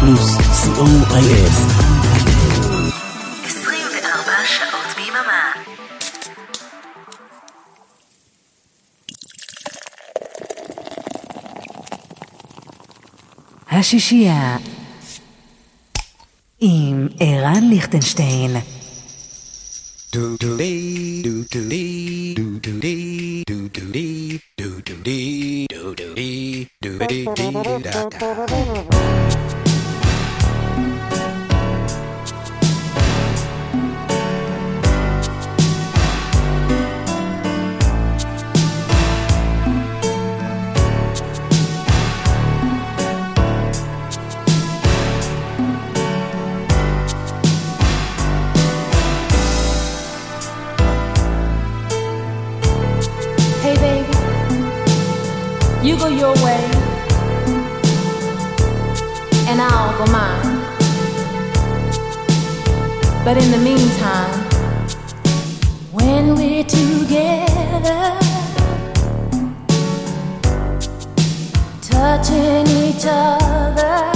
פלוס, co.il 24 שעות ביממה. השישייה עם ערן ליכטנשטיין. Do do dee do do dee do do dee do do dee do do dee do do dee do dee dee da da. You go your way, and I'll go mine. But in the meantime, when we're together, touching each other,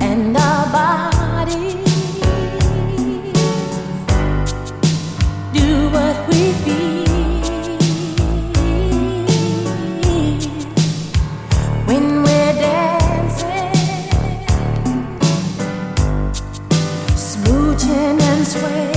and our bodies swear.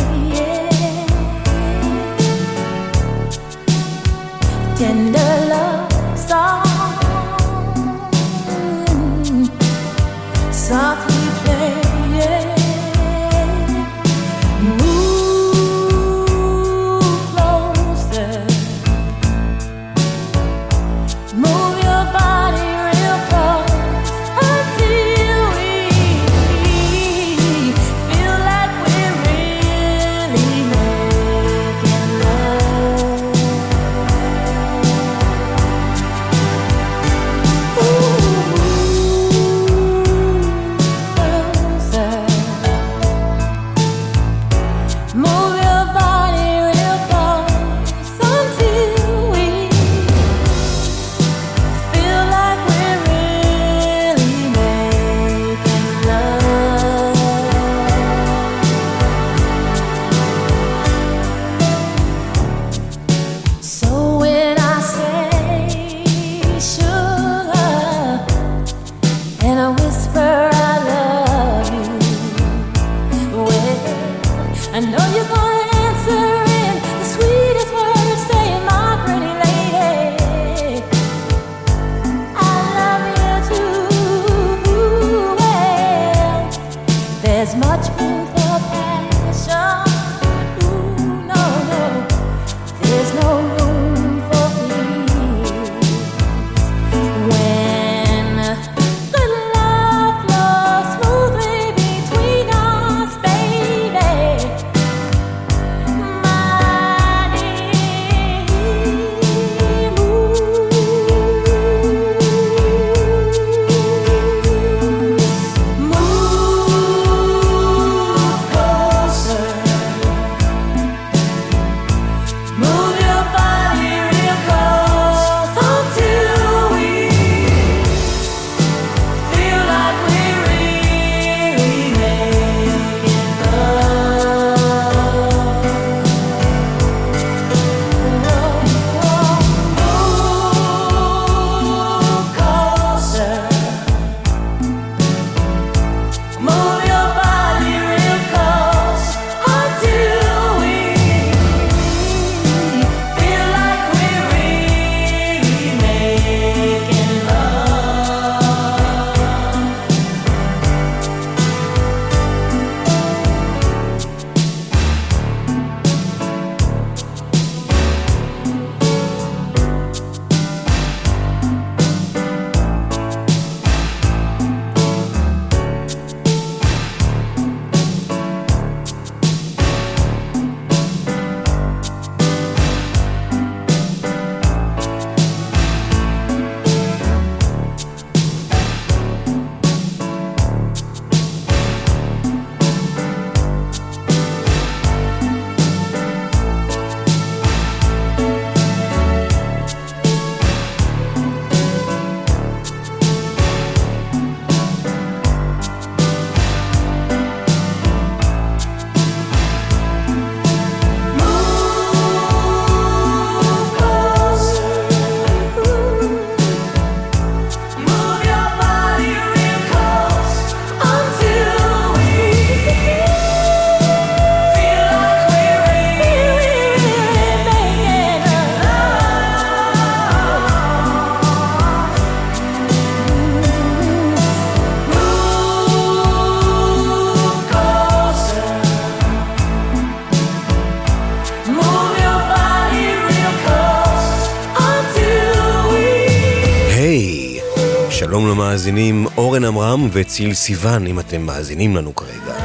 שלום למאזינים אורן עמרם וציל סיוון, אם אתם מאזינים לנו כרגע.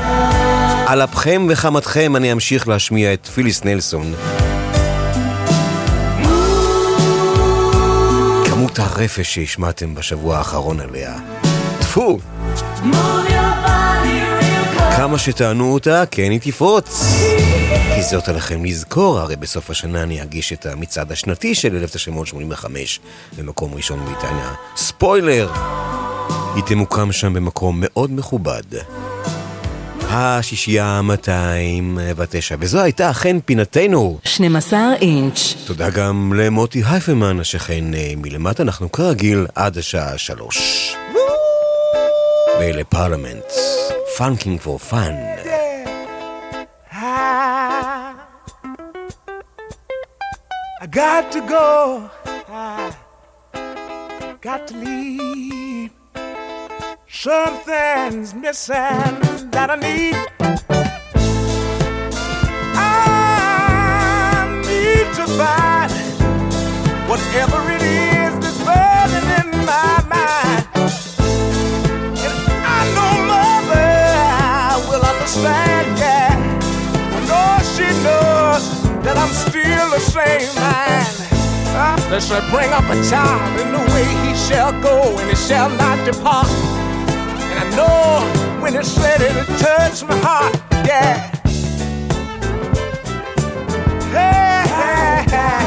על אפכם וחמתכם אני אמשיך להשמיע את פיליס נלסון. כמות הרפש שהשמעתם בשבוע האחרון עליה. טפו! כמה שטענו אותה, כן היא תפרוץ. כי זאת עליכם לזכור, הרי בסוף השנה אני אגיש את המצעד השנתי של 1985 במקום ראשון בריטניה. ספוילר! היא תמוקם שם במקום מאוד מכובד. השישייה 209, וזו הייתה אכן פינתנו. 12 אינץ'. תודה גם למוטי הייפמן, השכן אה, מלמטה, אנחנו כרגיל עד השעה שלוש. ולפרלמנט, Funkin' for Fun. I got to go. I got to leave. Something's missing that I need. I need to find whatever it is that's burning in my mind. And I know mother will understand, yeah. I know she knows that I'm still the same man. Uh, Let's uh, bring up a child in the way he shall go, and he shall not depart know when it's ready to touch my heart. Yeah. Hey, hey, hey.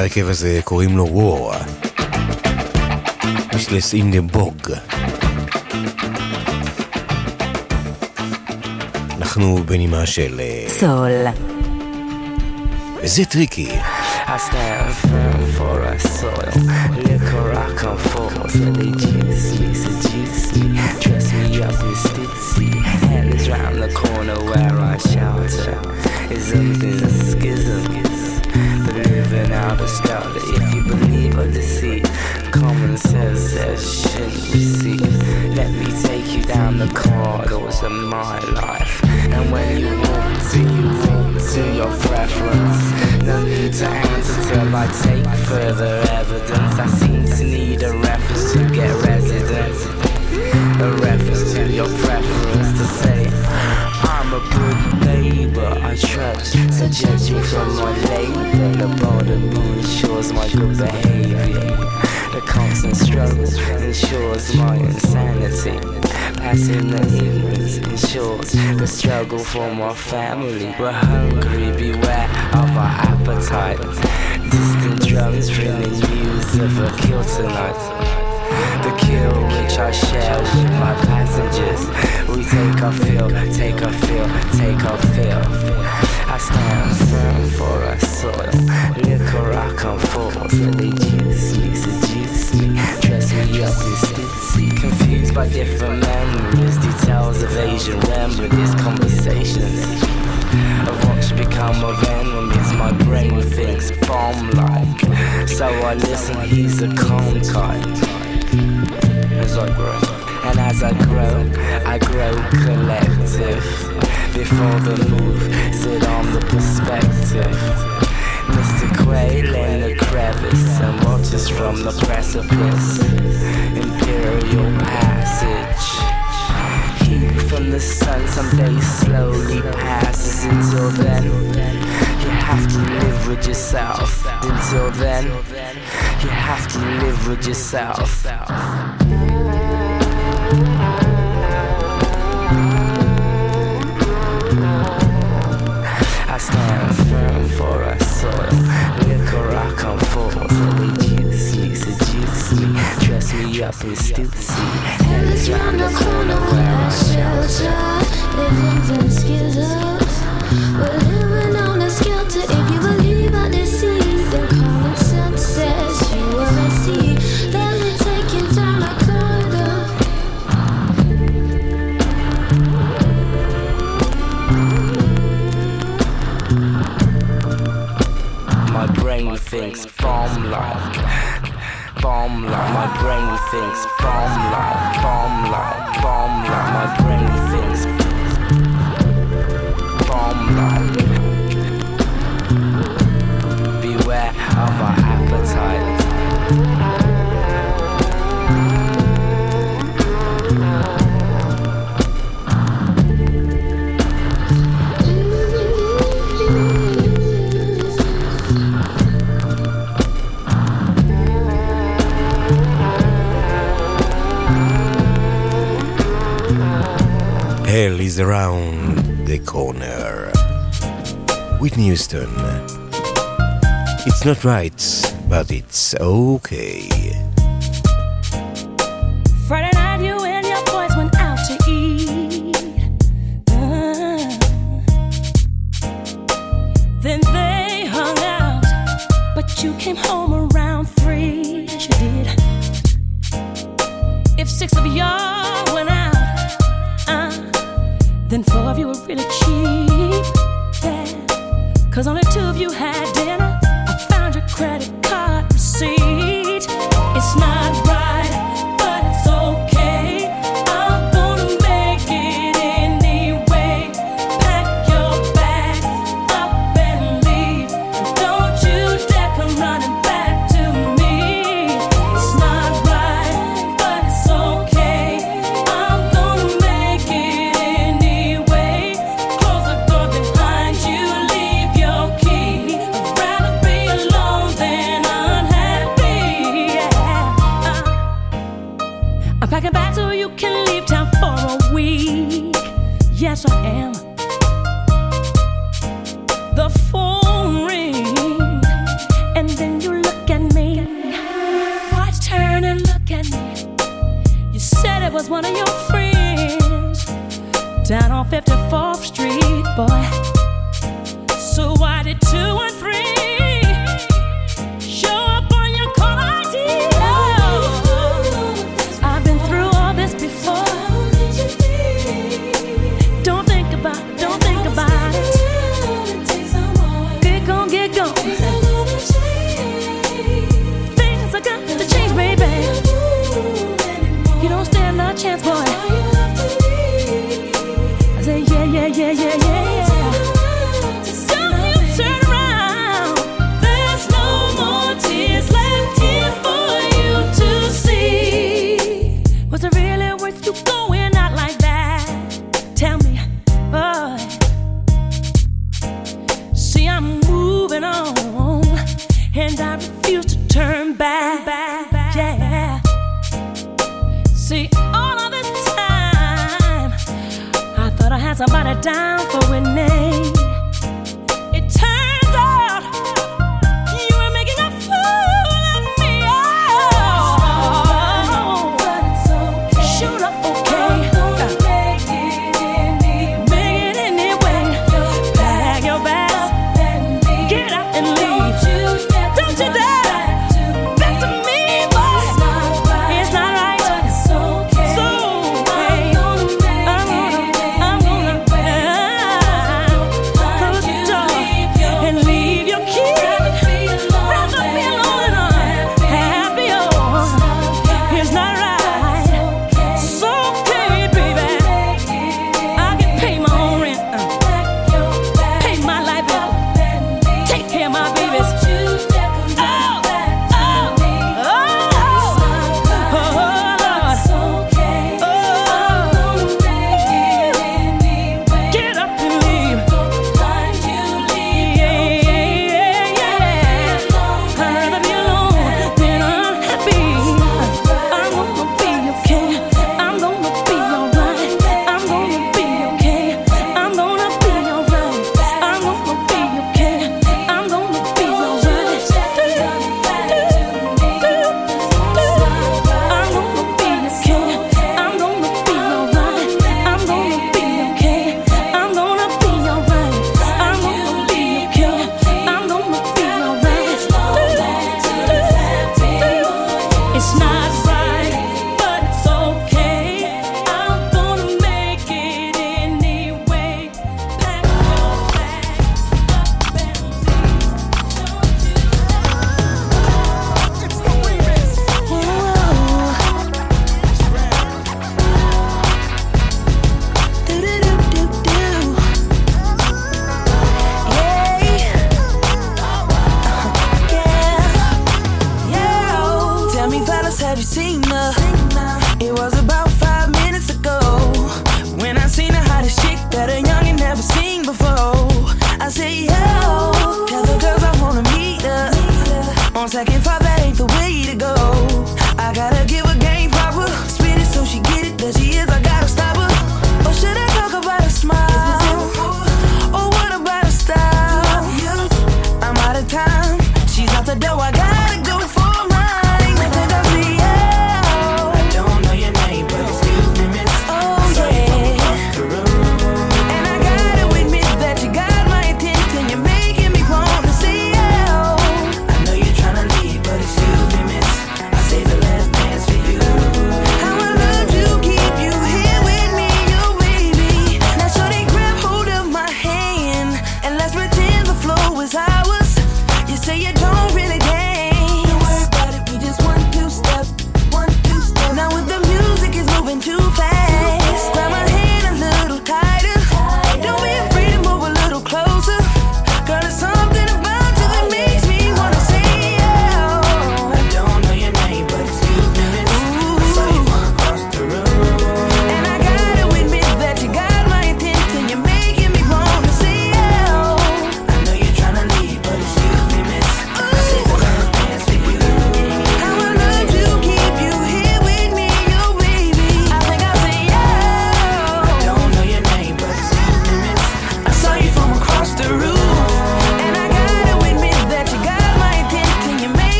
להרכב הזה קוראים לו וור. משלס אין דה בוג. אנחנו בנימה של... אה, סול. וזה טריקי. I stand firm for a soil. Liquor I come forth, and they juice me, seduce me, dress me up in stitsy. Hell is round the corner where I shelter. In a schism. Living out a skelter, if you believe or deceit, common sense says shouldn't receive. Let me take you down the corridors of my life. And when you walk to, you walk to your preference. No need to answer till I take further evidence. I seem to need a reference to get residence. A reference to your preference to say, I'm a good neighbor. I trust, so judge me from my labor. The bottom ensures my good behavior. The constant struggle ensures my insanity. Passing the ignorance ensures the struggle for my family. We're hungry, beware of our appetite. Distant drums bringing news of a kill tonight. The kill which I share with my passengers. We take a fill, take a fill, take our fill. I stand firm for a soil. Liquor I come forth, and they juice me, seduce me, dress me up in stitsy. Confused by different memories, details of Asian remedies, conversations of what should become a of enemies. My brain thinks bomb like, so I listen. He's a calm type as I grow. And as I grow, I grow collective. Before the move, sit on the perspective. Mr. Quail in the crevice and watches from the precipice. Imperial passage. From the sun someday slowly passes. Until then, you have to live with yourself. Until then, you have to live with yourself. Stand firm for a soil. Liquor I come forth, juice me, seduce me, dress me up in stupidity. And it's round the corner where I shelter. Living in schisms. We're living on a skelter. If you believe thinks bomb like, bomb like. My brain thinks bomb like, bomb like, bomb like. My brain thinks bomb like. Hell is around the corner. Whitney Houston. It's not right, but it's okay.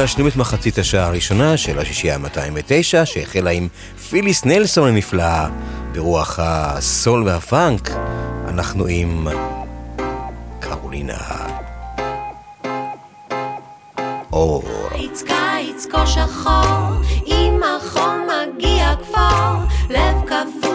להשלים את מחצית השעה הראשונה של השישייה ה-209, שהחלה עם פיליס נלסון הנפלאה, ברוח הסול והפאנק, אנחנו עם קרולינה. אור. קיץ קיץ כה שחור, עם החום מגיע כבר, לב קפוץ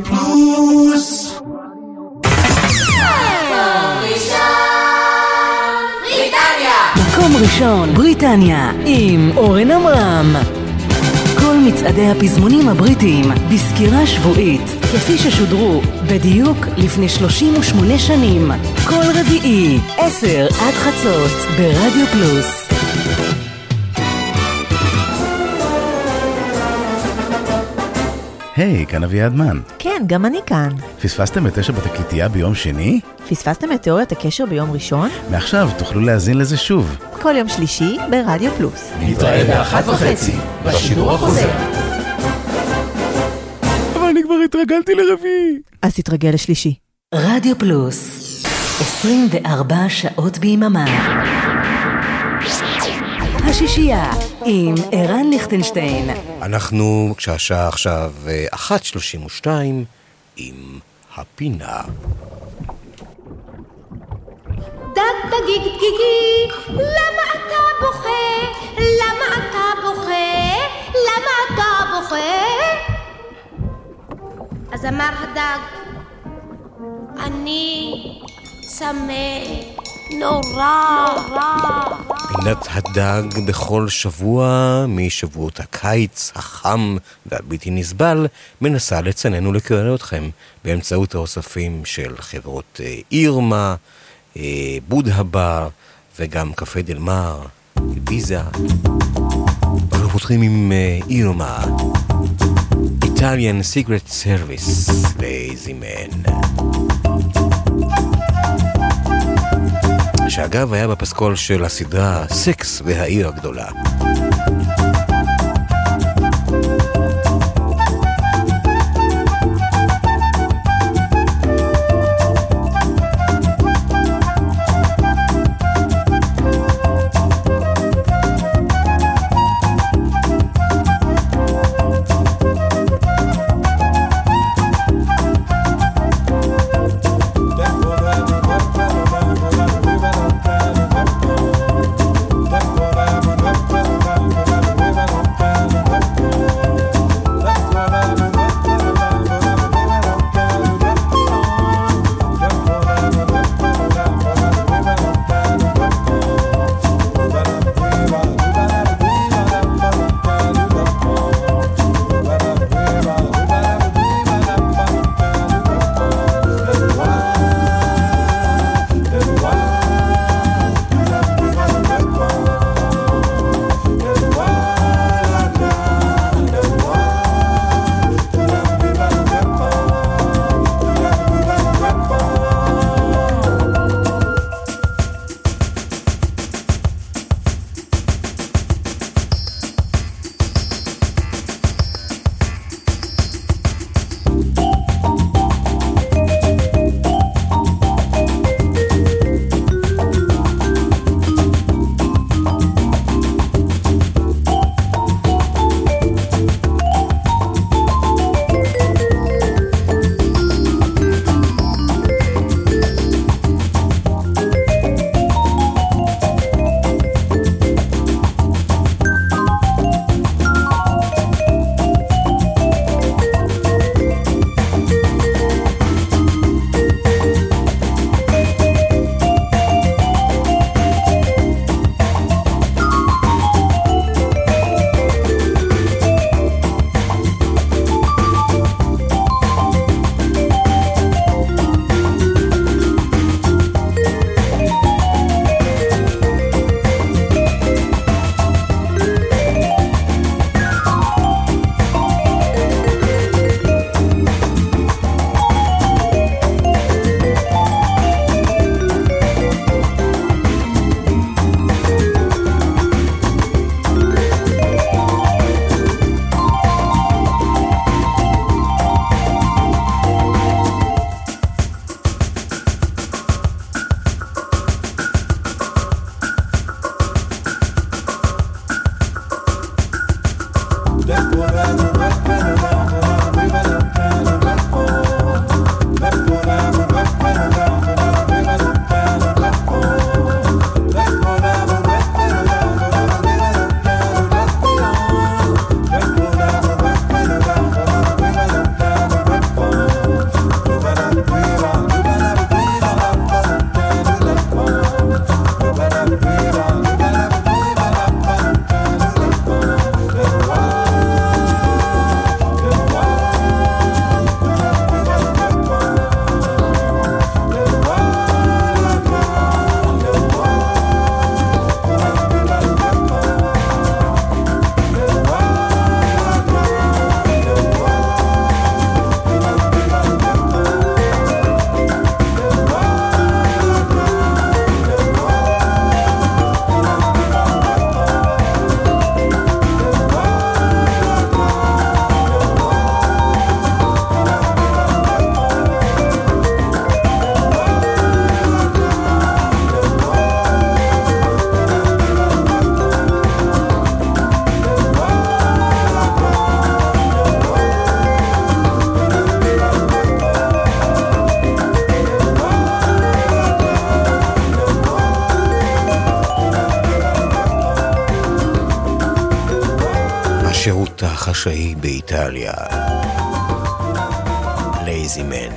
פלוס מקום ראשון, בריטניה, עם אורן עמרם. כל מצעדי הפזמונים הבריטיים בסקירה שבועית, כפי ששודרו בדיוק לפני 38 שנים. כל רביעי, 10 עד חצות, ברדיו פלוס. היי, כאן אביעד מן. כן, גם אני כאן. פספסתם את תשע בתקליטייה ביום שני? פספסתם את תיאוריית הקשר ביום ראשון? מעכשיו תוכלו להאזין לזה שוב. כל יום שלישי ברדיו פלוס. נתראה באחת וחצי, בשידור החוזר. אבל אני כבר התרגלתי לרביעי. אז תתרגל לשלישי. רדיו פלוס, 24 שעות ביממה. השישייה עם ערן ליכטנשטיין. אנחנו, כשהשעה עכשיו אה, 1.32, עם הפינה. דג דגיג דגיגי, למה אתה בוכה? למה אתה בוכה? למה אתה בוכה? אז אמר הדג, אני צמא, נורא, נורא. פינת הדג בכל שבוע משבועות הקיץ החם והבלתי נסבל מנסה לצנן ולקרר אתכם באמצעות האוספים של חברות אה, אירמה, אה, בודהה בר וגם קפה דל מר, ביזה. אנחנו פותחים עם אה, אירמה, Italian Secret Service, לאיזי מן. שאגב היה בפסקול של הסדרה סקס והעיר הגדולה. השירות החשאי באיטליה. לייזי מן.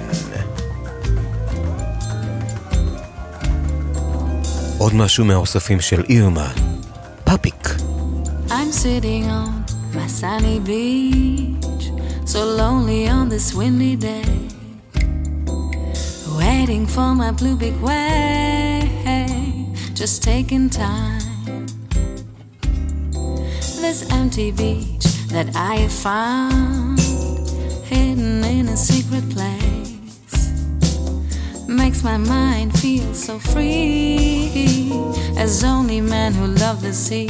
עוד משהו מהאוספים של אירמה, פאפיק. I'm sitting on my sunny beach, so lonely on this windy day, waiting for my blue big wave, just taking time. This empty beach that I found, hidden in a secret place, makes my mind feel so free, as only men who love the sea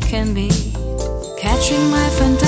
can be. Catching my fantastic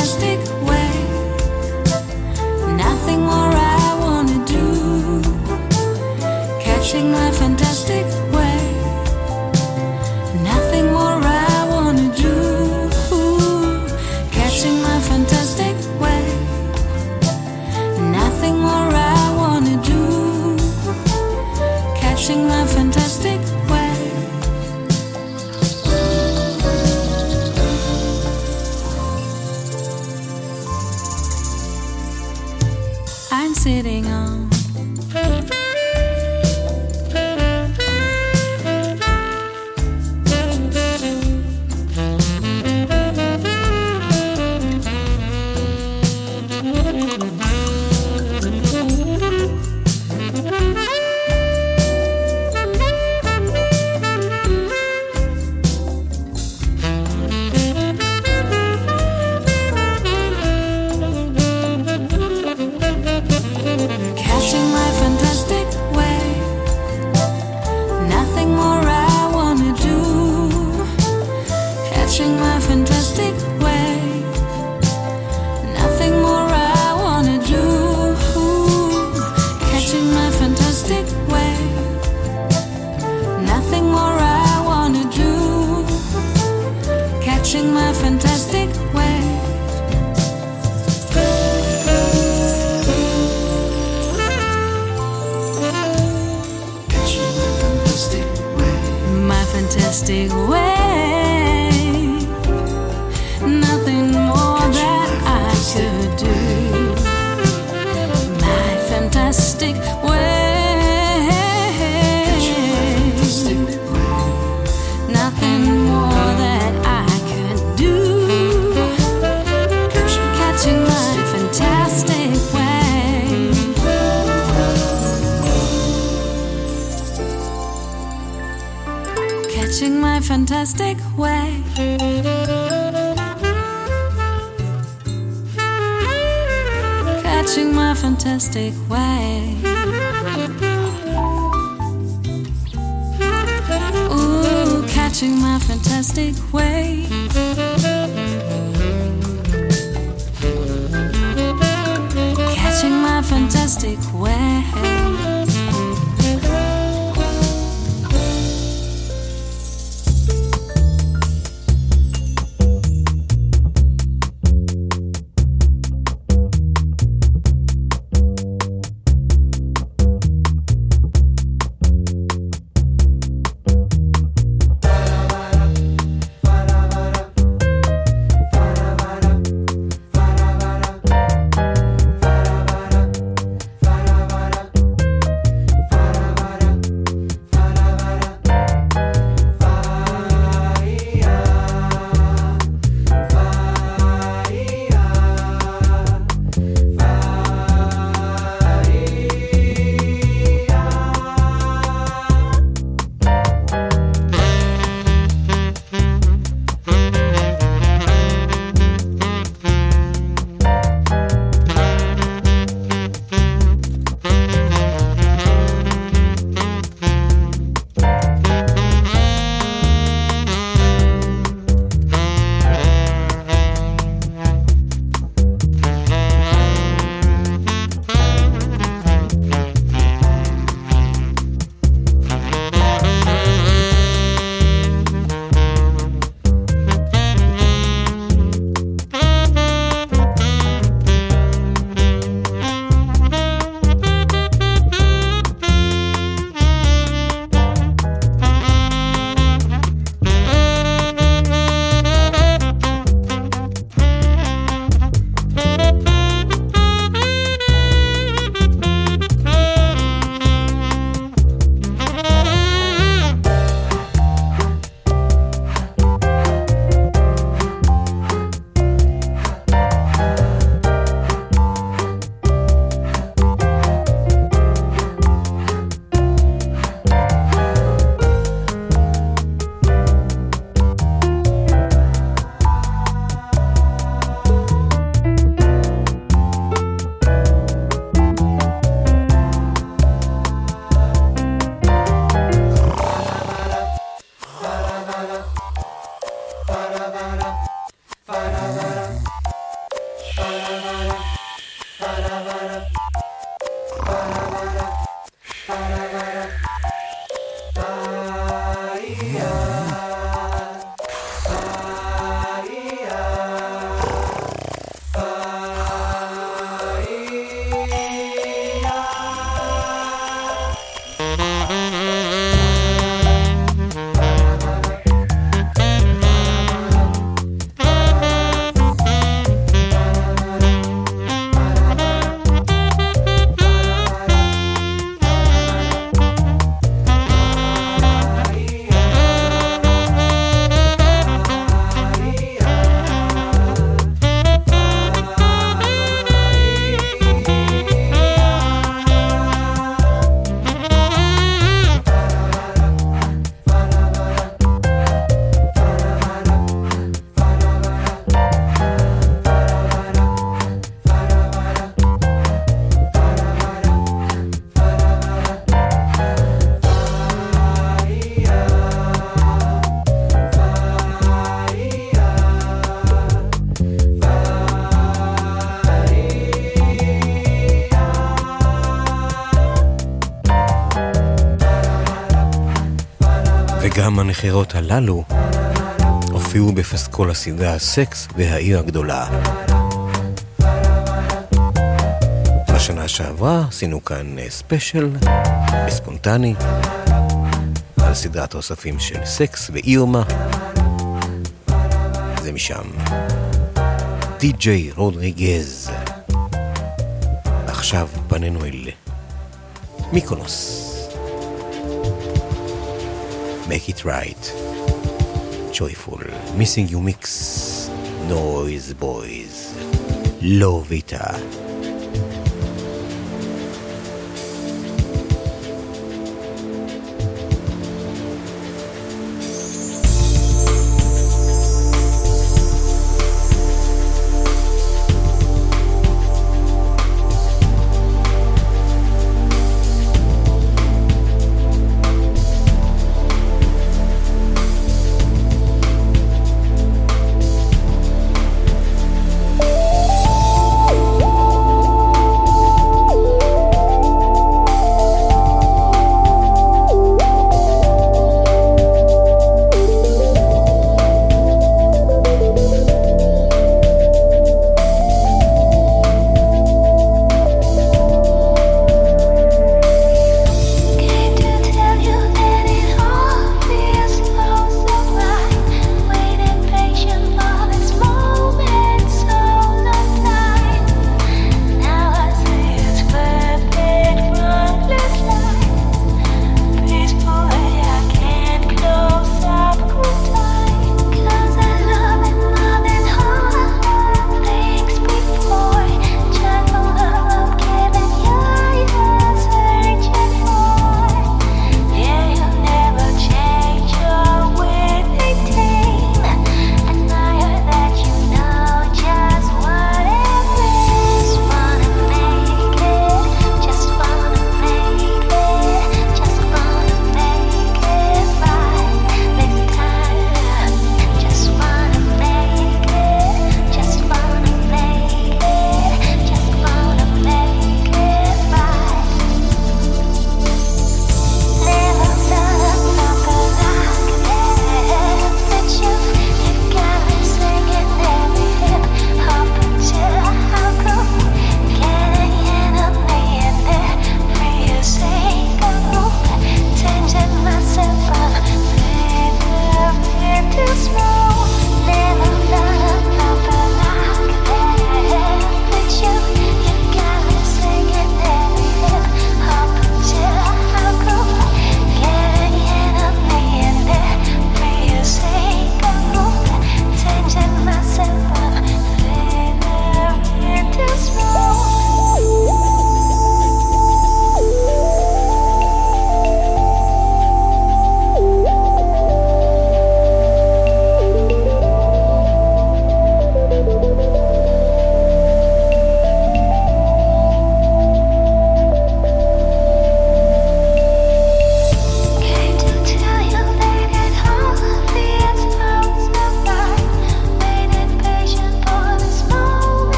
fantastic way. Catching my fantastic way. Ooh, catching my fantastic way. וגם הנחירות הללו הופיעו בפסקול הסדרה סקס והעיר הגדולה. בשנה שעברה עשינו כאן אה, ספיישל, ספונטני, על סדרת האוספים של Sex-O-Rama. זה משם. די.ג'יי רודריגז. עכשיו פנינו אל מיקונוס. Make it right. Joyful. Missing you mix. Noise boys. Lovita. Ah.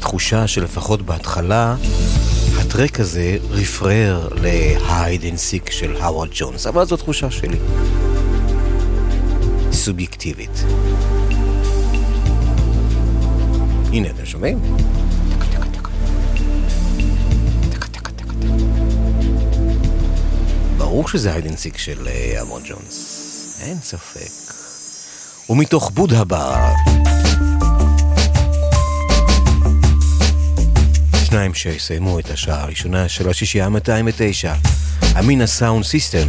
תחושה שלפחות בהתחלה ה track הזה רפרר ל-hide and seek של האוורד ג'ונס, אבל זו תחושה שלי. סובייקטיבית. הנה, אתם שומעים? ברור שזה hide and seek של אה, אברון ג'ונס, אין ספק. ומתוך בודה בר. שניים שיסיימו את השעה הראשונה של השישייה 209, אמינה סאונד סיסטם.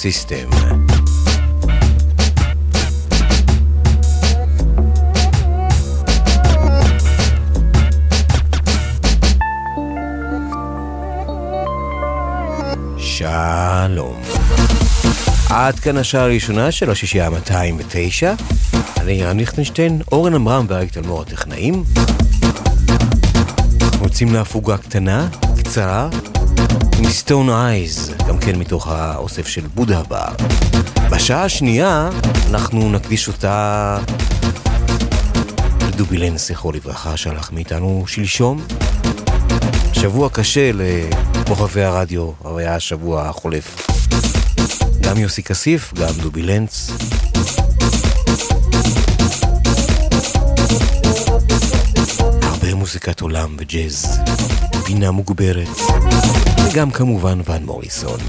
סיסטם. שלום. עד כאן השעה הראשונה של השישייה ה-209. אני רן ליכטנשטיין, אורן עמרם ואריק תלמור הטכנאים. רוצים להפוגה קטנה, קצרה, עם סטון אייז, גם כן מתוך האוסף של בודה בר. בשעה השנייה אנחנו נקדיש אותה לדובילנס, זכרו לברכה, שהלך מאיתנו שלשום. שבוע קשה לכוכבי הרדיו, הרי היה השבוע החולף. גם יוסי כסיף, גם דובי לנץ. הרבה מוזיקת עולם וג'אז, בינה מוגברת, וגם כמובן ון מוריסון.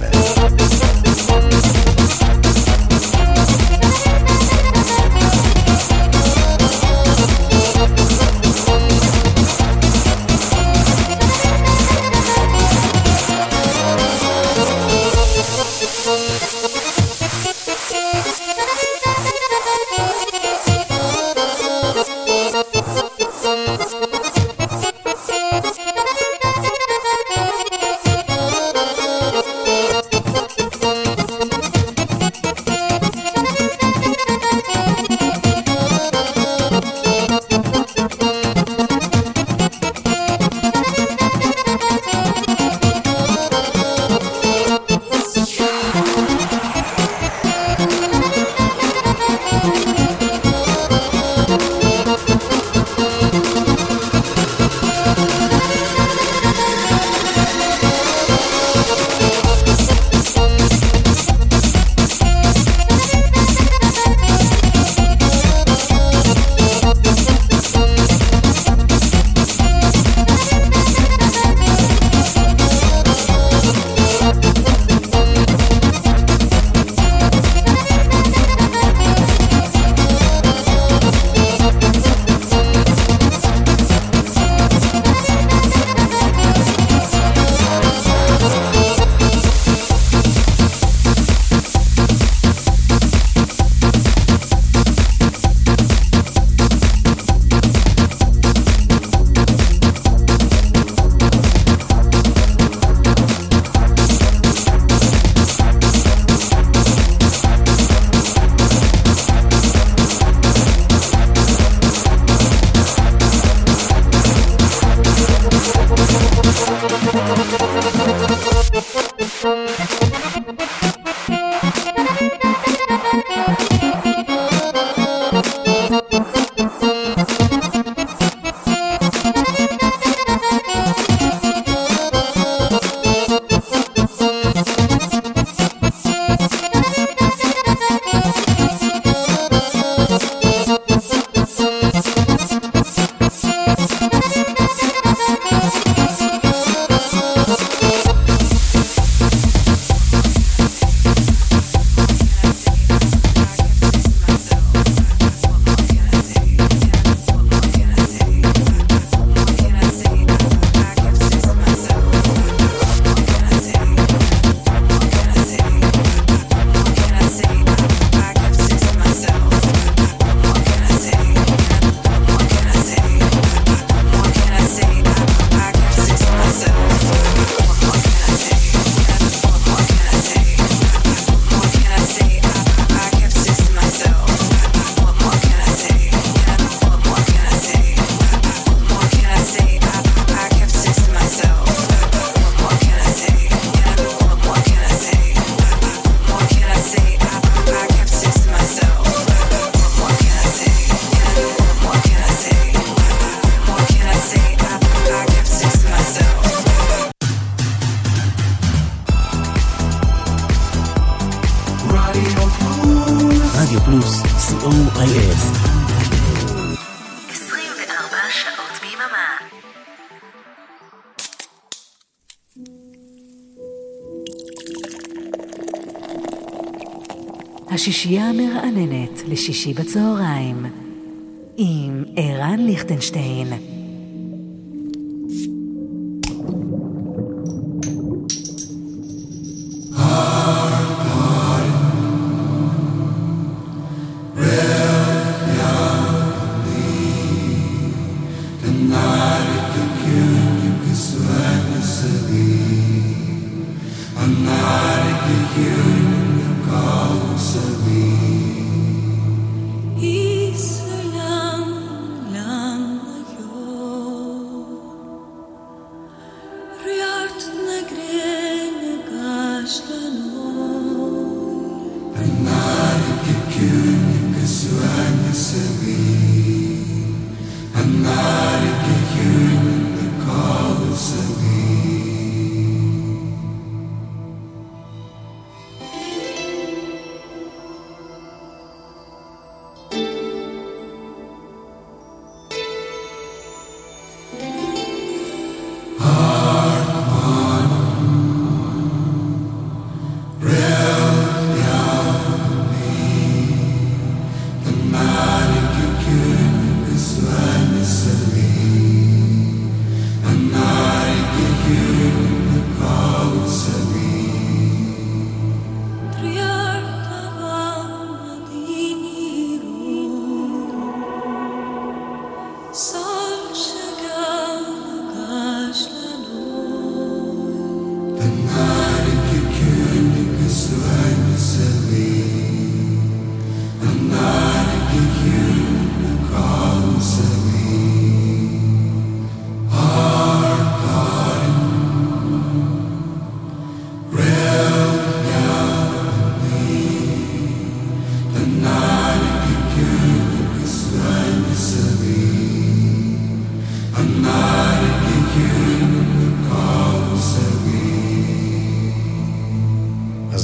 לשישי בצהריים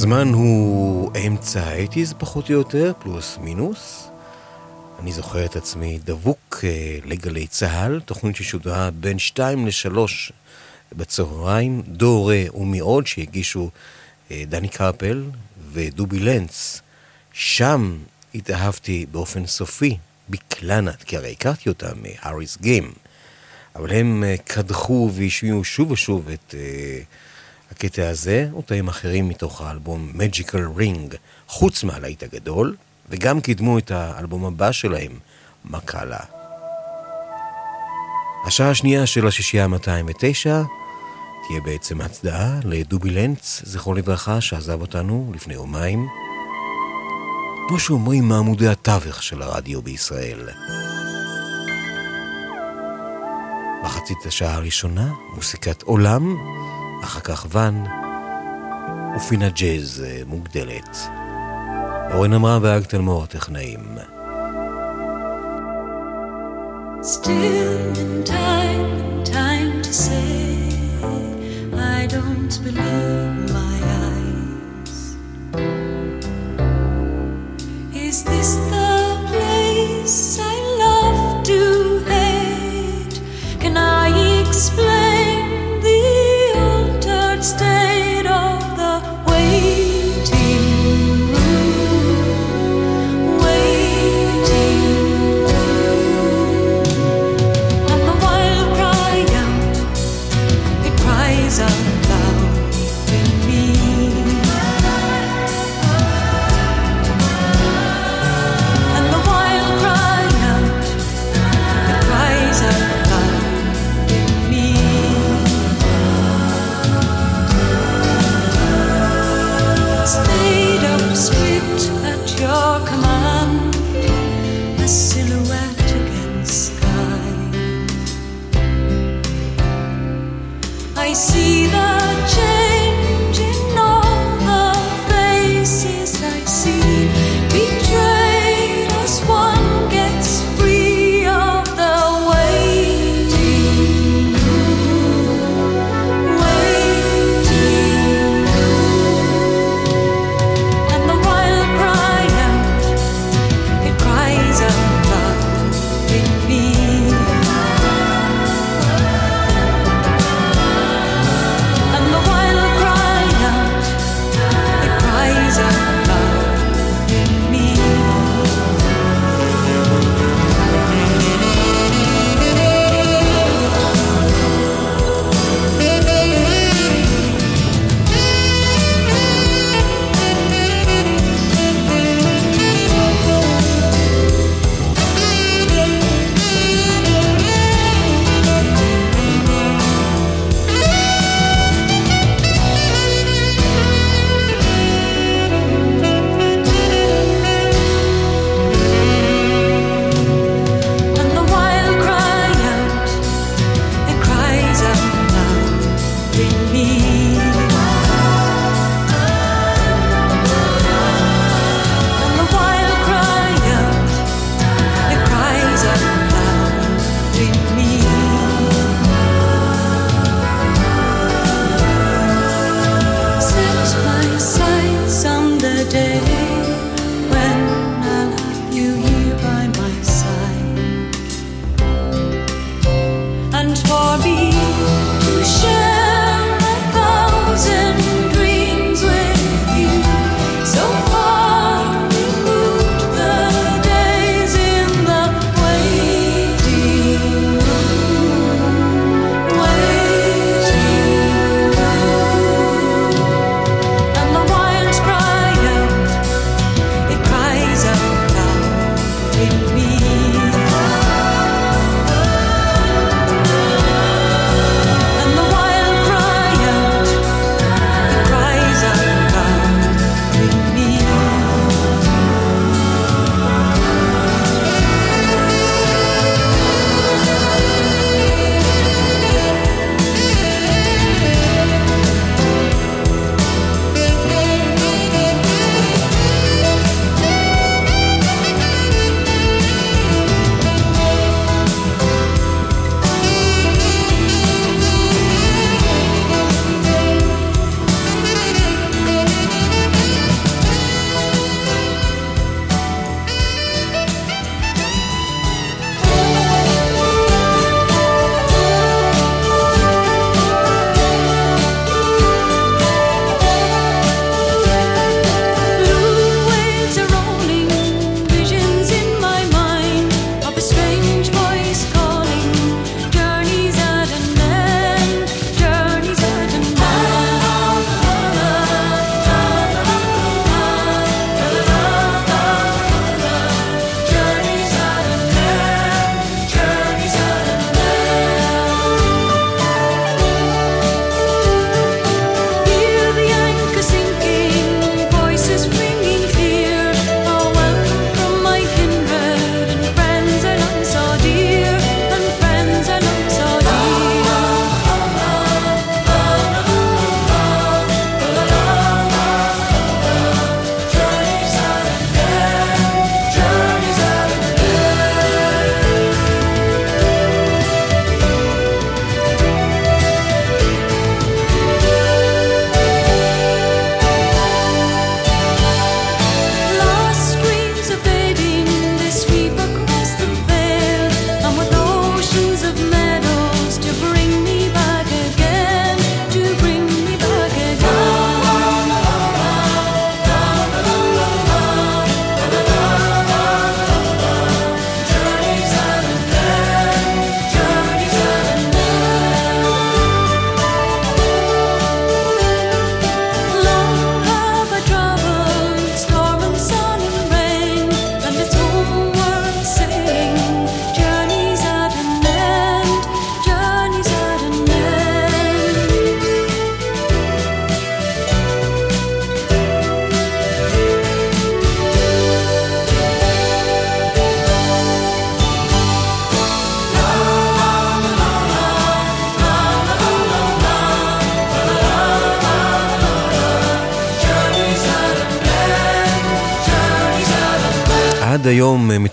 הזמן הוא אמצע האייטיז פחות או יותר, פלוס מינוס. אני זוכר את עצמי דבוק אה, לגלי צה"ל, תוכנית ששודרה בין 2 ל-3 בצהריים, דו, רה ומי עוד שהגישו אה, דני קרפל ודובי לנץ. שם התאהבתי באופן סופי בקלנת, כי הרי הכרתי אותם מהאריס גיים. אבל הם אה, קדחו והשמיעו שוב ושוב את uh, הקטע הזה, אותם אחרים מתוך האלבום Magical Ring, חוץ מהלהיט הגדול, וגם קידמו את האלבום הבא שלהם, מקאלה. השעה השנייה של השישייה ה-209 תהיה בעצם הצדעה לדובי לנץ, זכרו לברכה, שעזב אותנו לפני יומיים. כמו שאומרים מעמודי התווך של הרדיו בישראל. מחצית השעה הראשונה, מוסיקת עולם, אחר כך ואן ופינה ג'אז אה, מוגדלת. אורן אמרה ואג תלמור הטכנאים. Is this the place I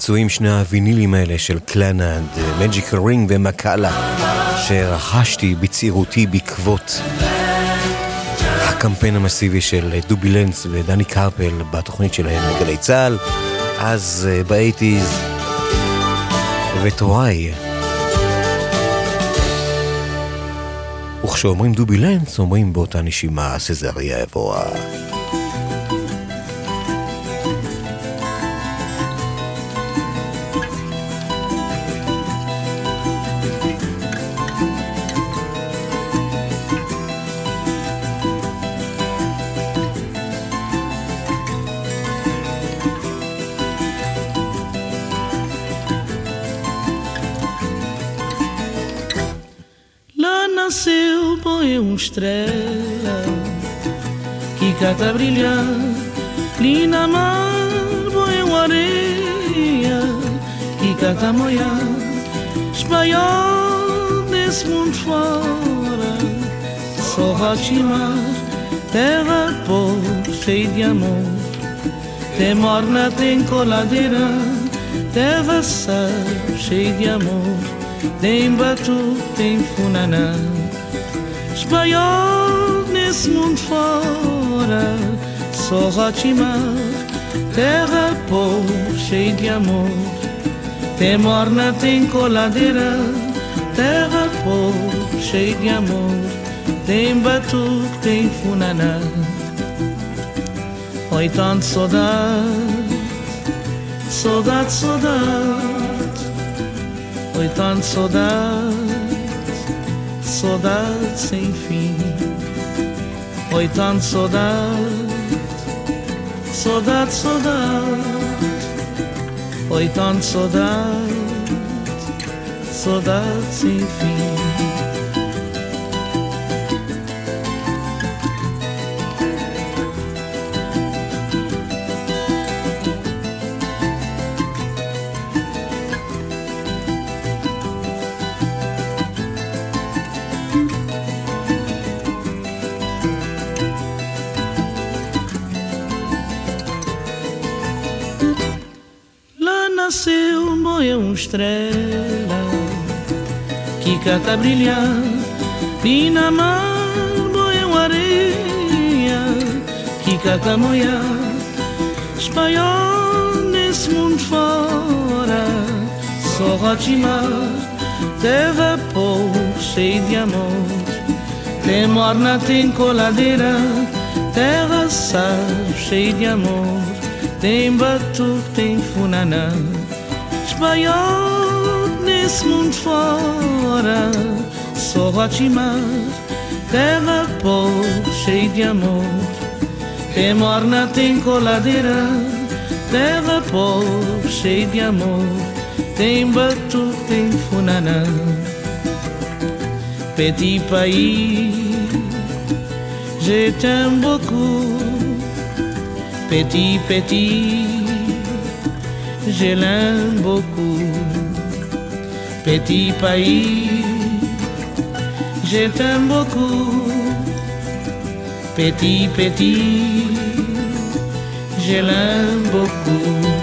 מצויים שני הווינילים האלה של Clannad, Magical Ring ו Macalla, שרכשתי בצעירותי בעקבות הקמפיין המסיבי של דובי לנץ ודני קרפל בתוכנית שלהם בגלי צה"ל, אז אה, ב eighties, ותוראי. וכשאומרים דובי לנץ, אומרים באותה נשימה סזריה אבורה. Moiar. Espanhol desse mundo fora, só Rochimar, terra pobre, cheia de amor. Tem morna, tem coladeira, terra sal, cheia de amor. Tem batu, tem funaná Espanhol nesse mundo fora Só Rotimar Terra pobre, cheia de amor Tem morna, tem coladeira Terra pobre, cheia de amor Tem batu, tem funaná Oi, tanto saudade Saudade, saudade Oi, tanta saudade, saudade sem fim. Oi, tanta saudade, saudade, saudade. So sodat, sodat sefil cata brilhar e na mar boia uma areia que cata moiar espanhol nesse mundo fora só Rotimar terra pobre cheia de amor. Tem morna tem coladeira terra sal cheia de amor. Tem batuque, tem funaná Espanhol nesse mundo fora Só Rotimar Terra pobre, cheia de amor. Tem morna, tem coladeira. Terra pobre, cheia de amor. Tem batuque, tem funaná. Petit pays Je t'aime beaucoup. Petit, petit, je l'aime beaucoup. Petit pays, je t'aime beaucoup. Petit, petit, je l'aime beaucoup.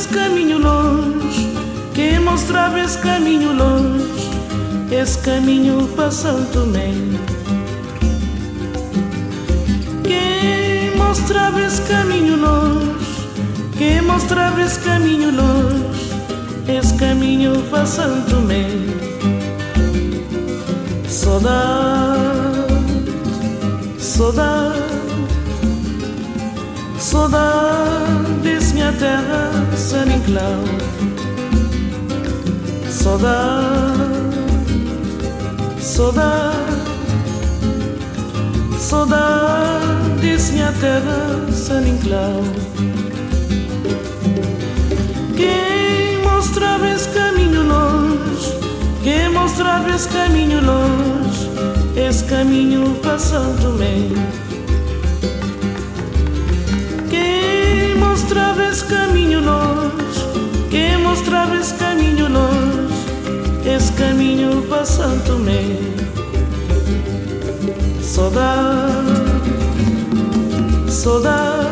esse caminho longe, quem mostrava esse caminho longe, esse caminho passando também. Quem mostrava esse caminho longe, quem mostrava esse caminho longe, esse caminho passando também. Tomé. Saudade, saudade, saudade desse minha terra, San Inclau. Saudade, saudade, saudade desse minha terra, San Inclau. Quem mostrava esse caminho longe, quem mostrava esse caminho longe, esse caminho para São esse caminho longe, quem mostrava esse caminho longe, esse caminho São Tomé. Saudade, saudade,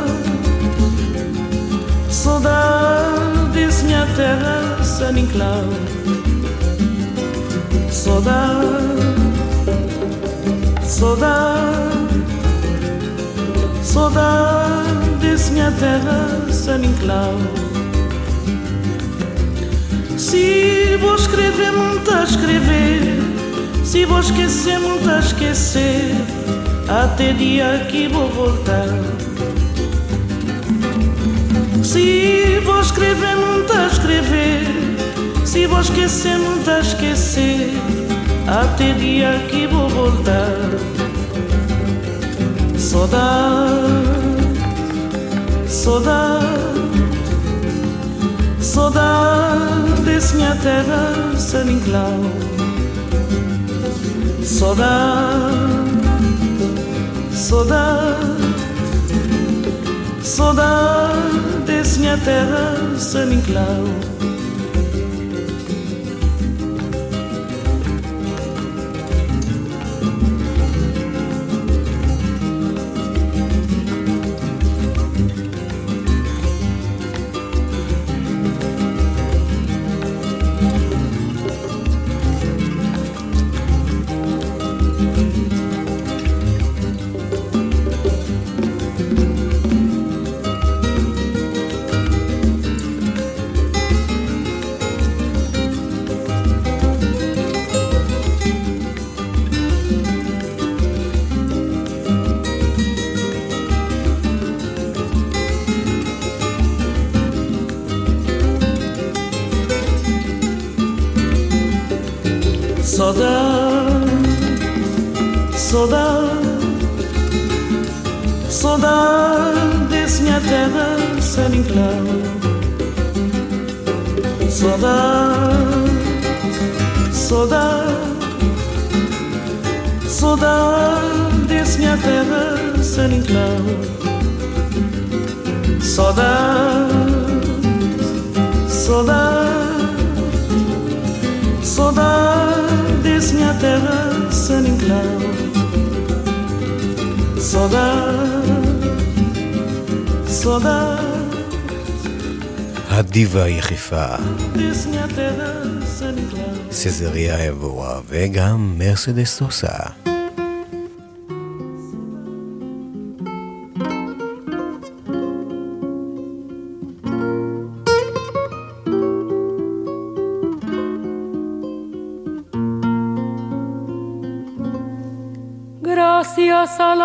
saudade minha terra, San Inclau. Saudade, saudade, saudade minha terra, San Inclau. Se vou escrever, muito a escrever. Se vou esquecer, muito a esquecer. Até dia que vou voltar. Se vou escrever, muito a escrever. Se vou esquecer, muito a esquecer. Até dia que vou voltar. Saudade, Saudade, saudade desse minha terra sem inclau. Saudade, saudade, saudade desse minha terra sem inclau. Saudade, saudade, saudade desse minha terra, San Inclau. Saudade, saudade, saudade desse minha terra, San Inclau. Saudade, saudade, saudade desse minha terra, San Inclau. Saudade, saudade הדיבה היחיפה. סזריה אבורה וגם מרסדס סוסה.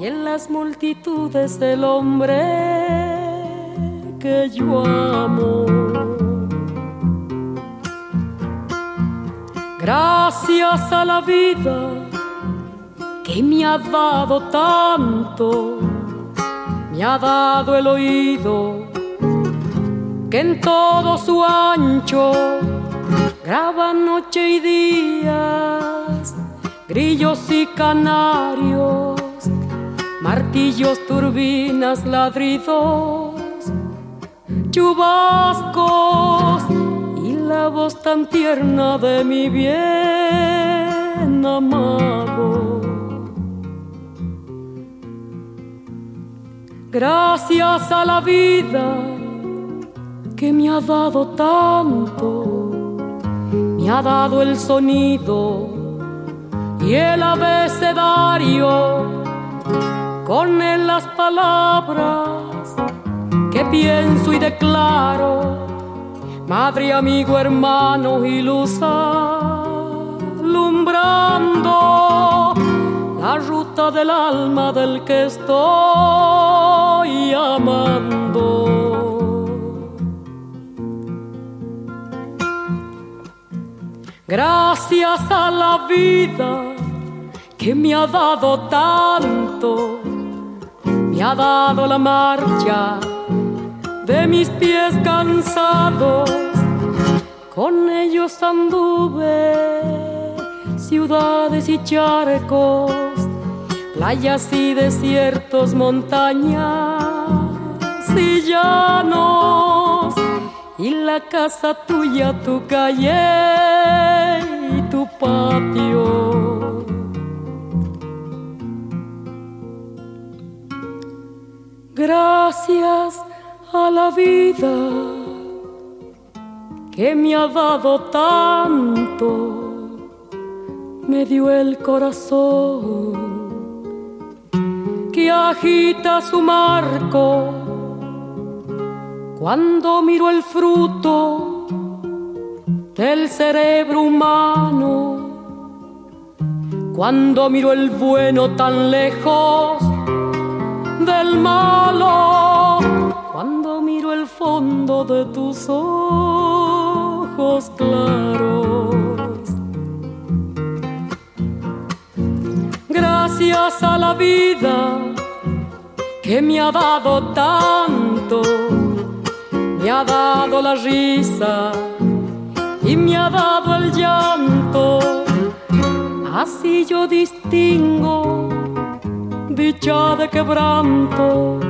y en las multitudes del hombre que yo amo. Gracias a la vida que me ha dado tanto, me ha dado el oído que en todo su ancho graba noche y días, grillos y canarios, martillos, turbinas, ladridos, chubascos y la voz tan tierna de mi bien amado. Gracias a la vida que me ha dado tanto, me ha dado el sonido y el abecedario, con él las palabras que pienso y declaro, madre, amigo, hermano y luz alumbrando la ruta del alma del que estoy amando. Gracias a la vida que me ha dado tanto, me ha dado la marcha de mis pies cansados, con ellos anduve ciudades y charcos, playas y desiertos, montañas y llanos, y la casa tuya, tu calle y tu patio. Gracias a la vida que me ha dado tanto, me dio el corazón que agita su marco. Cuando miro el fruto del cerebro humano, cuando miro el bueno tan lejos del malo, cuando miro el fondo de tus ojos claros. Gracias a la vida que me ha dado tanto, me ha dado la risa y me ha dado el llanto. Así yo distingo dicha de quebranto,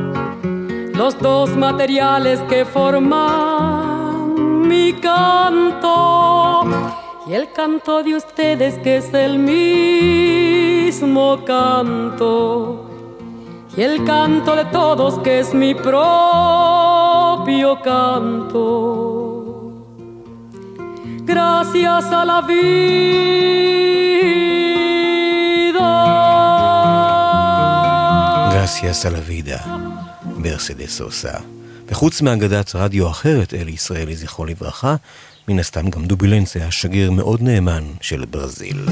los dos materiales que forman mi canto y el canto de ustedes que es el mismo canto y el canto de todos que es mi propio canto. Gracias a la vida. A la vida, מרסדס סוסה. וחוץ מאגדת רדיו אחרת, אלי ישראלי, זכרו לברכה, מן הסתם גם דובילנס היה שגריר מאוד נאמן של ברזיל.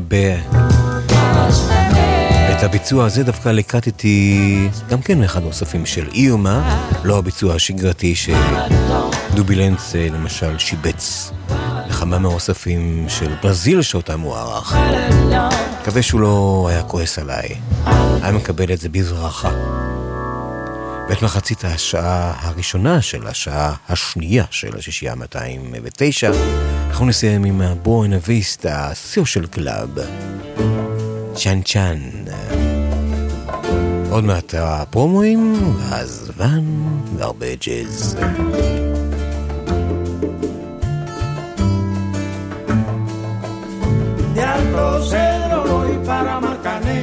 בבא. את הביצוע הזה דווקא לקטתי גם כן מאחד הנוספים של איומה, לא הביצוע השגרתי שדובילנס אה, למשל שיבץ לכמה מהאוספים של ברזיל שאותם הוא ערך. מקווה שהוא לא היה כועס עליי, היה מקבל את זה בברכה. ואת מחצית השעה הראשונה של השעה השנייה של השישייה 209 אנחנו נסיים עם ה Buena Vista Social Club, Chan Chan. עוד מעט הפרומואים, ואז ואן, והרבה ג'אז. De Alto Cedro voy para Marcané,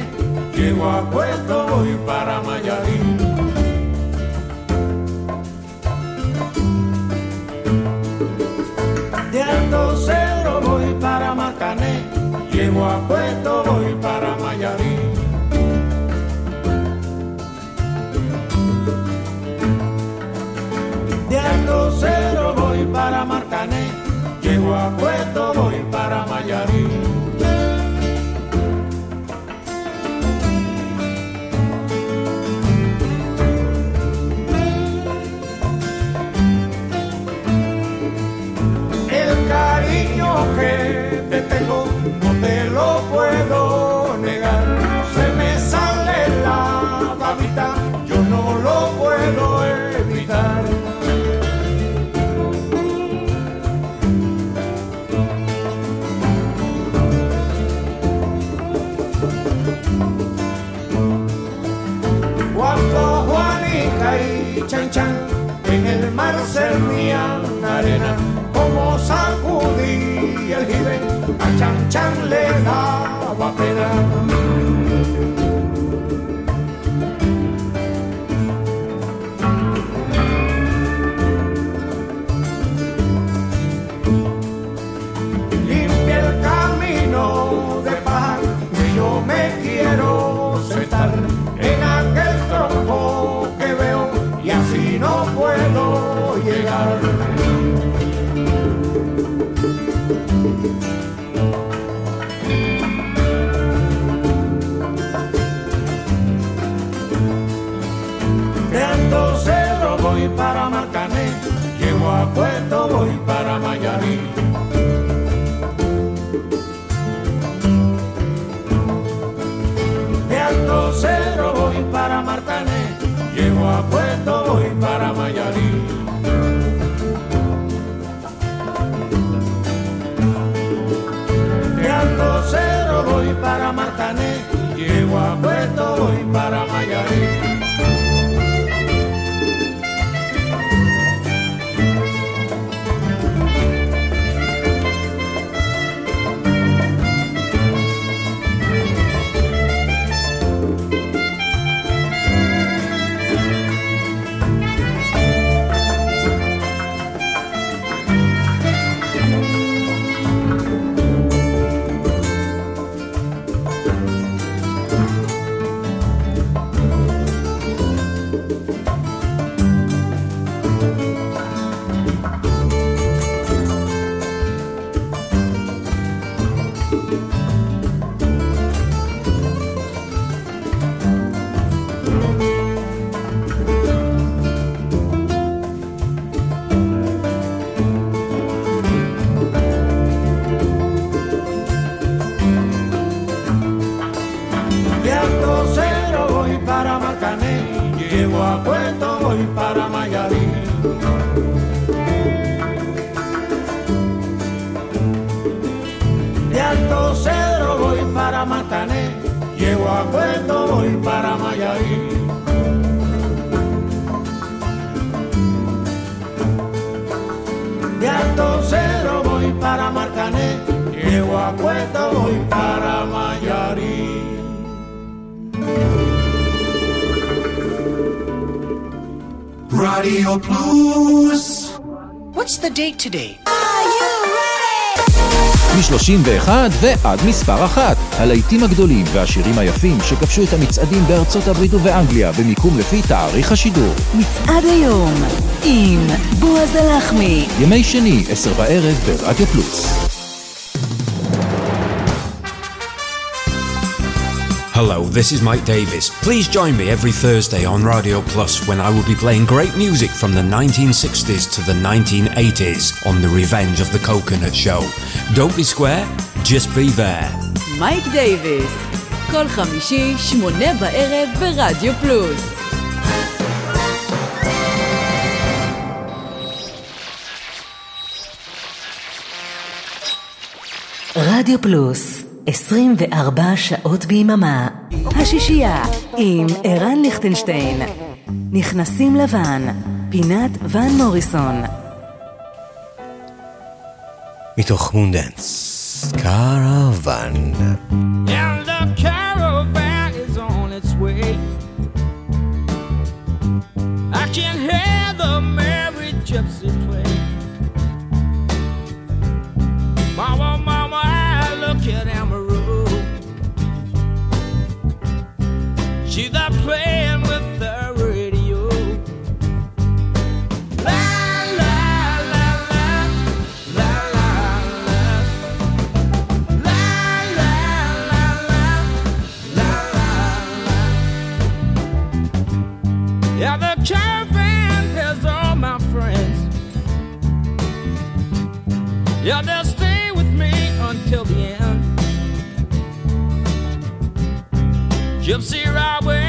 llego a Cueto voy para Mayarí. chegou a today? מ-31 ועד מספר אחת. הלהיטים הגדולים והשירים היפים שכבשו את המצעדים בארצות הברית ובאנגליה במיקום לפי תאריך השידור. מצעד היום עם בועז הלחמי. ימי שני, עשר בערב ברדיו פלוס. Hello, this is Mike Davis. Please join me every Thursday on Radio Plus when I will be playing great music from the 1960s to the 1980s on The Revenge of the Coconut Show. Don't be square, just be there. מייק דייוויס, כל חמישי, שמונה בערב ברדיו פלוס. רדיו פלוס, 24 שעות ביממה. השישייה עם ערן ליכטנשטיין. נכנסים לבן, פינת ון מוריסון. מתוך מונדנס, קרוון. She's not playing with the radio. La la la la la la la. La la la la la la. Yeah, the caravan has all my friends. Yeah, they'll Gypsy Robin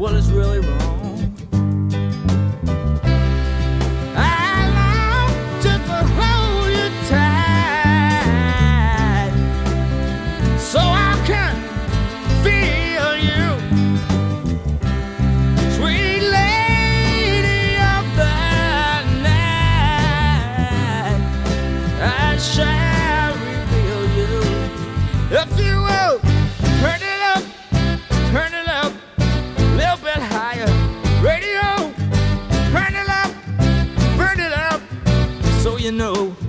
what is really you know.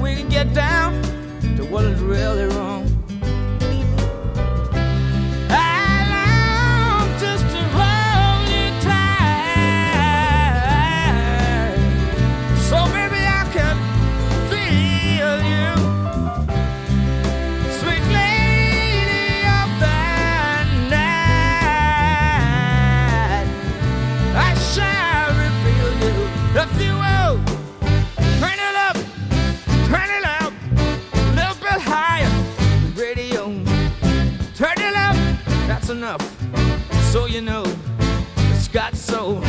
We can get down to what is really So you know, it's got soul.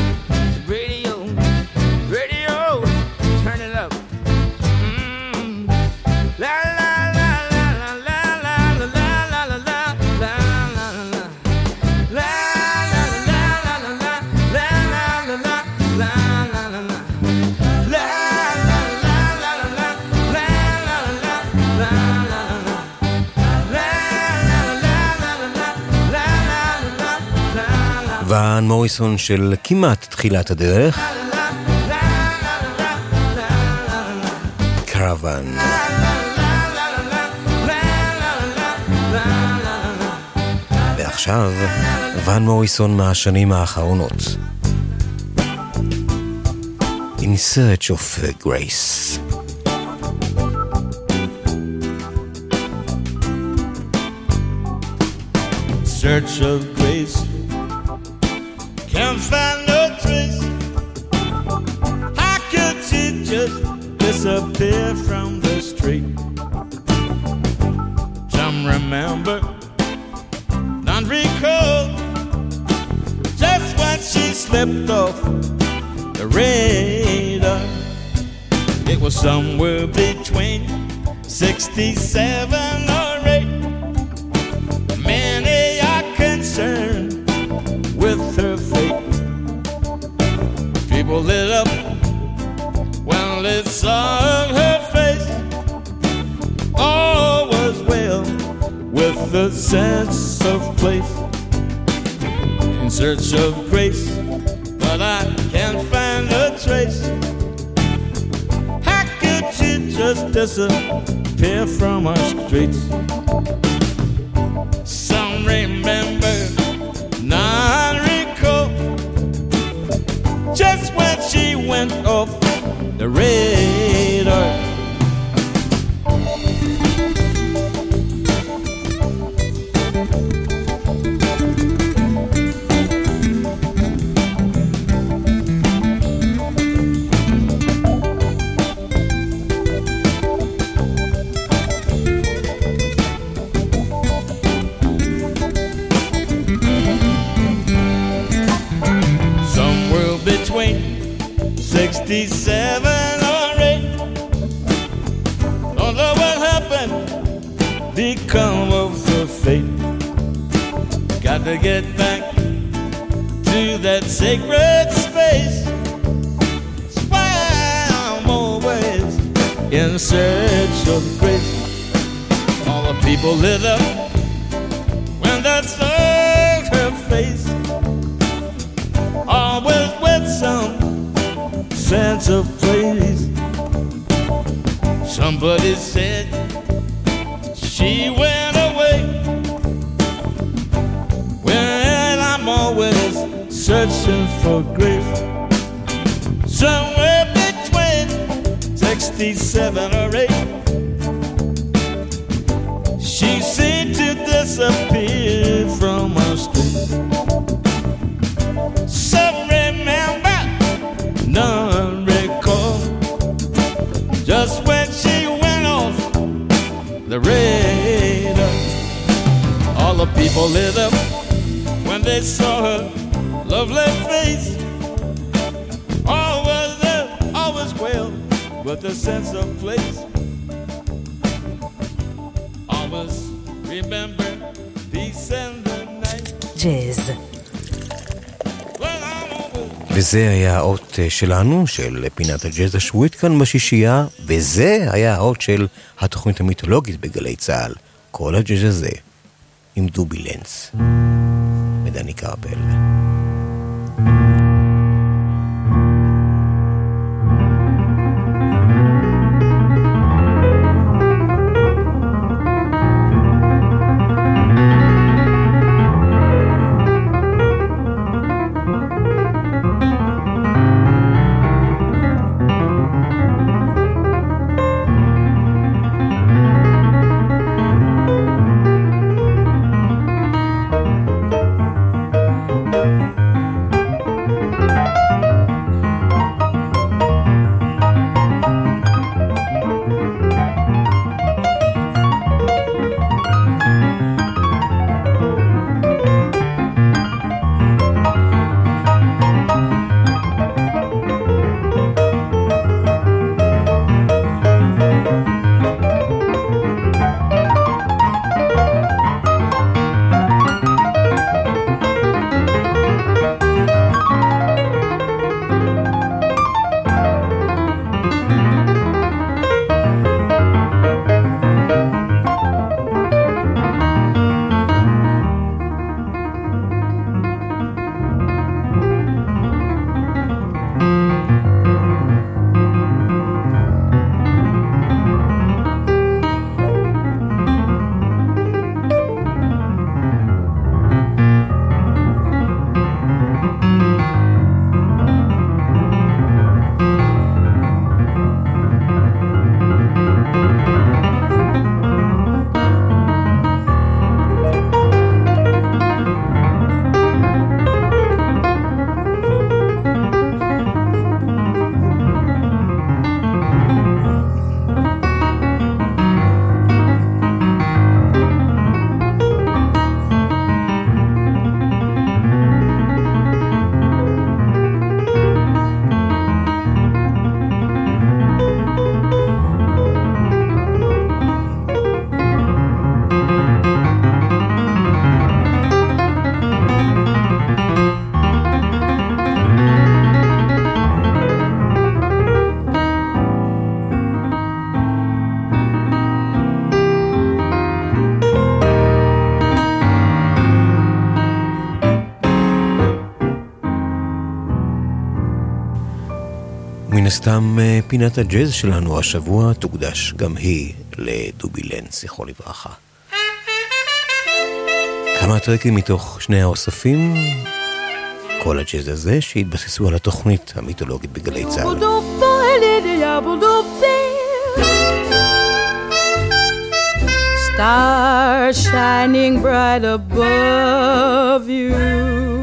מוריסון של כמעט תחילת הדרך. קרוון. ועכשיו, ואן מוריסון מהשנים האחרונות. In search of grace. search of searching for grace. Somewhere between 67 or 8. She seemed to disappear from our street. Some remember, none recall. Just when she went off the radar, all the people lit up when they saw her lovely face. All was there, all was well, with the sense of place. Always remember peace and the night. ג'אז. וזה היה האות אה, שלנו, של פינת הג'אז השבועית כאן בשישייה, וזה היה האות של התוכנית המיתולוגית בגלי צה"ל, כל הג'אז הזה, עם דובי לנץ ודני קרפל. פינת הג'אז שלנו השבוע תוקדש גם היא לדובילן, זכרו לברכה. כמה טרקים מתוך שני האוספים, כל הג'אז הזה שהתבססו על התוכנית המיתולוגית בגלי צה"ל. Stars shining bright above you.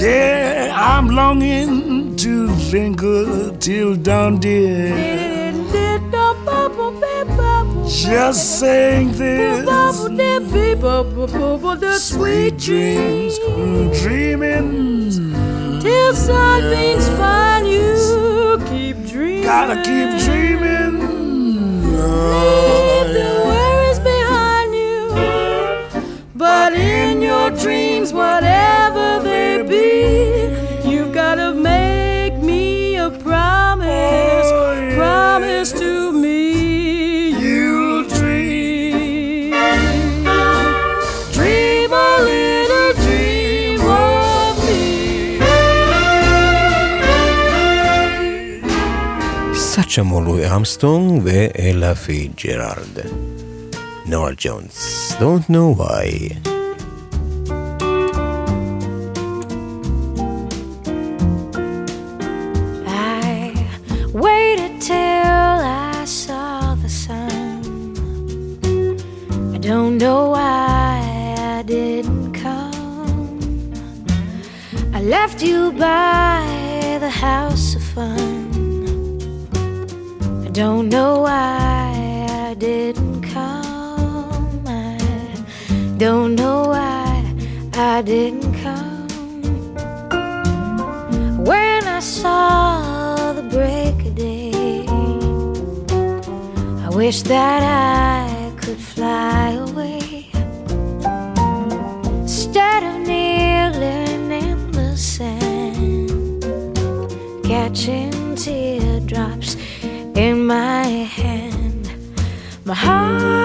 Yeah, I'm longing to linger till dawn, dear. Just saying this. The sweet dreams, dreaming. Till sunbeams find you, keep dreaming. Gotta keep dreaming. Leave the worries behind you. But in your dreams, whatever they be, you've gotta make me a promise. Promise to me you'll dream. Dream a little dream of me. סאצ'ה לואי אמסטרונג ואלה פיג'רלד. Nora Jones. Don't know why. I waited till I saw the sun. I don't know why I didn't come. I left you by the house of fun. I don't know why. Don't know why I didn't come. When I saw the break of day, I wish that I could fly away. Instead of kneeling in the sand, catching teardrops in my hand, my heart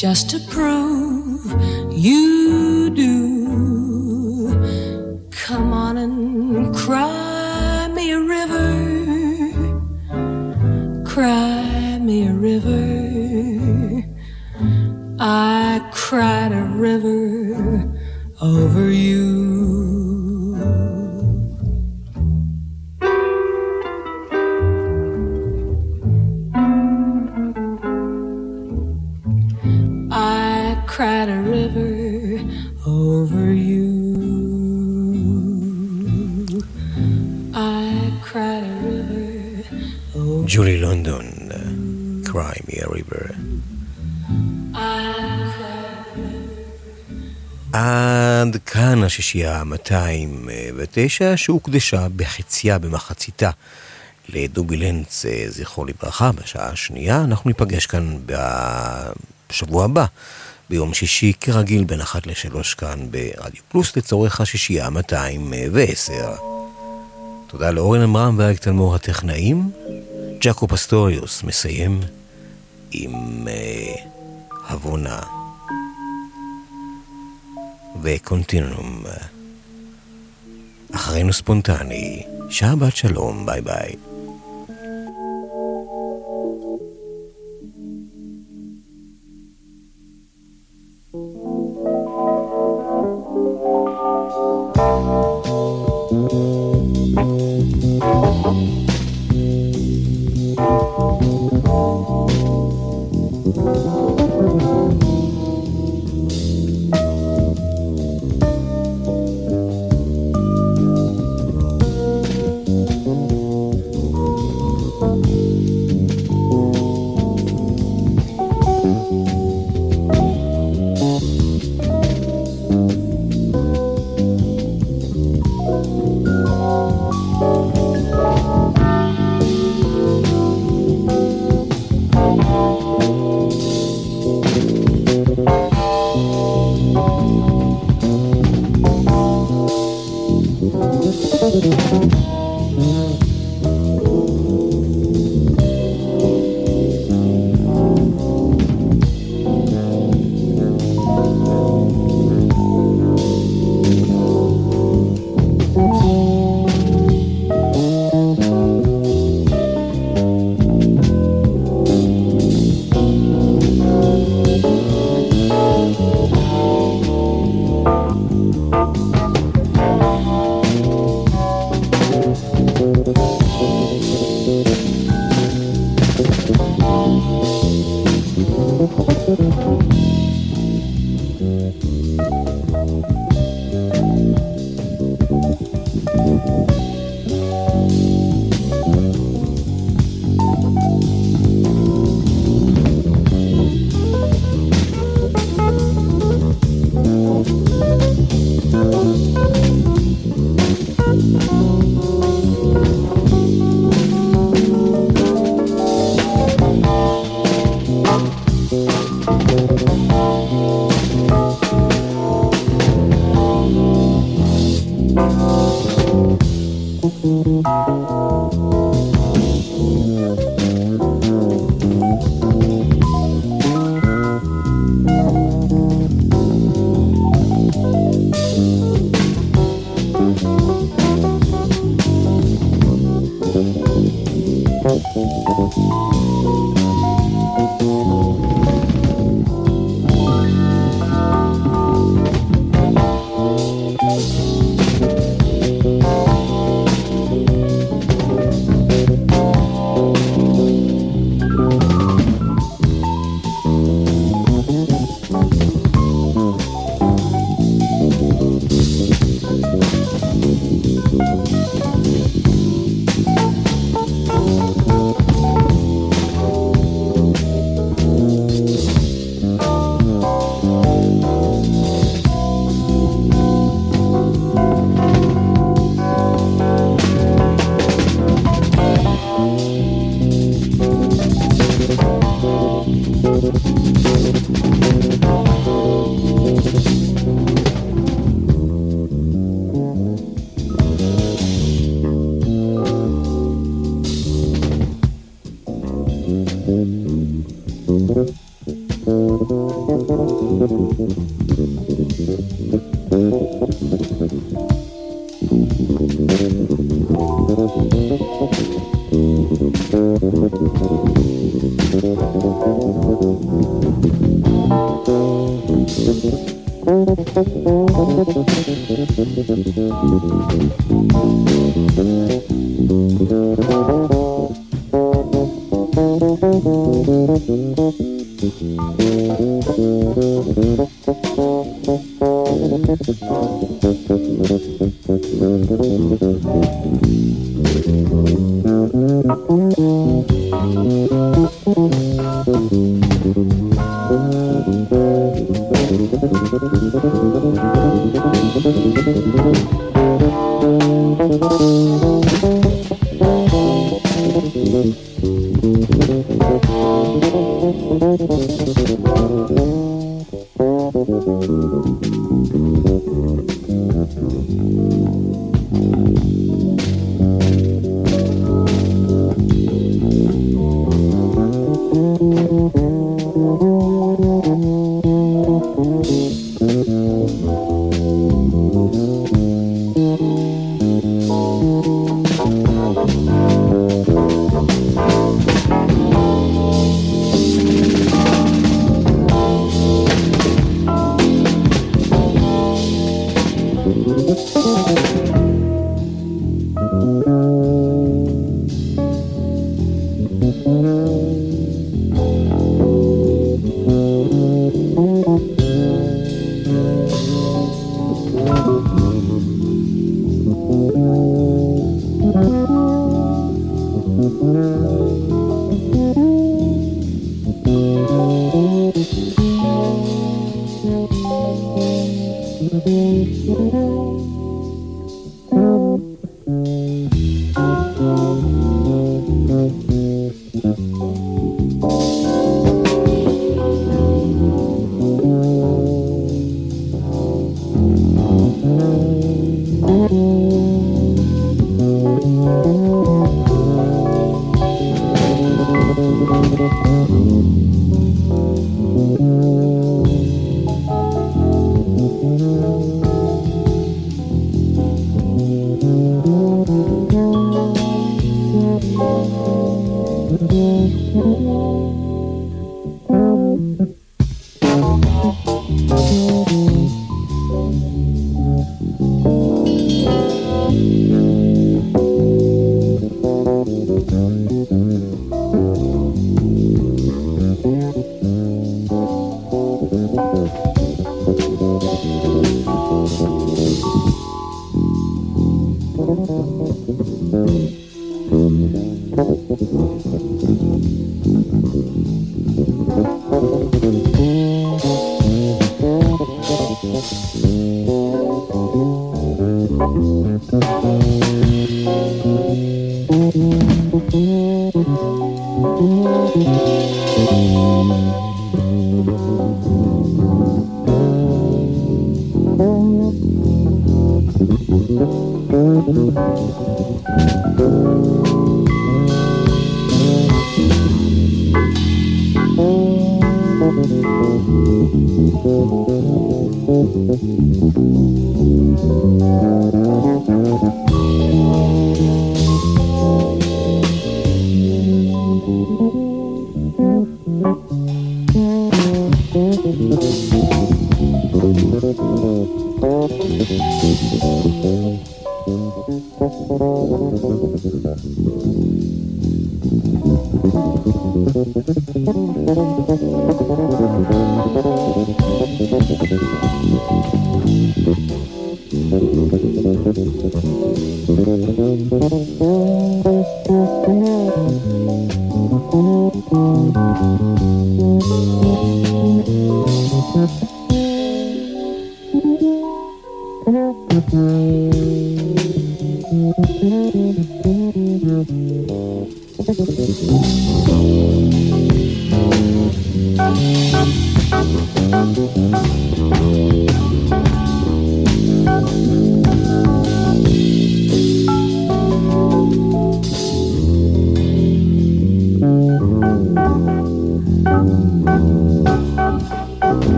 just to prove you השישייה 209, שהוקדשה בחציה, במחציתה, לדובי לנץ, אה, זכרו לברכה, בשעה השנייה. אנחנו ניפגש כאן בשבוע הבא, ביום שישי, כרגיל, בין אחת לשלוש כאן ברדיו פלוס, לצורך השישייה 210. תודה לאורן עמרם ואריק תלמור הטכנאים. ג'קו פסטוריוס מסיים עם אבונה. אה, וקונטינום. אחרינו ספונטני, שעה בת שלום, ביי ביי.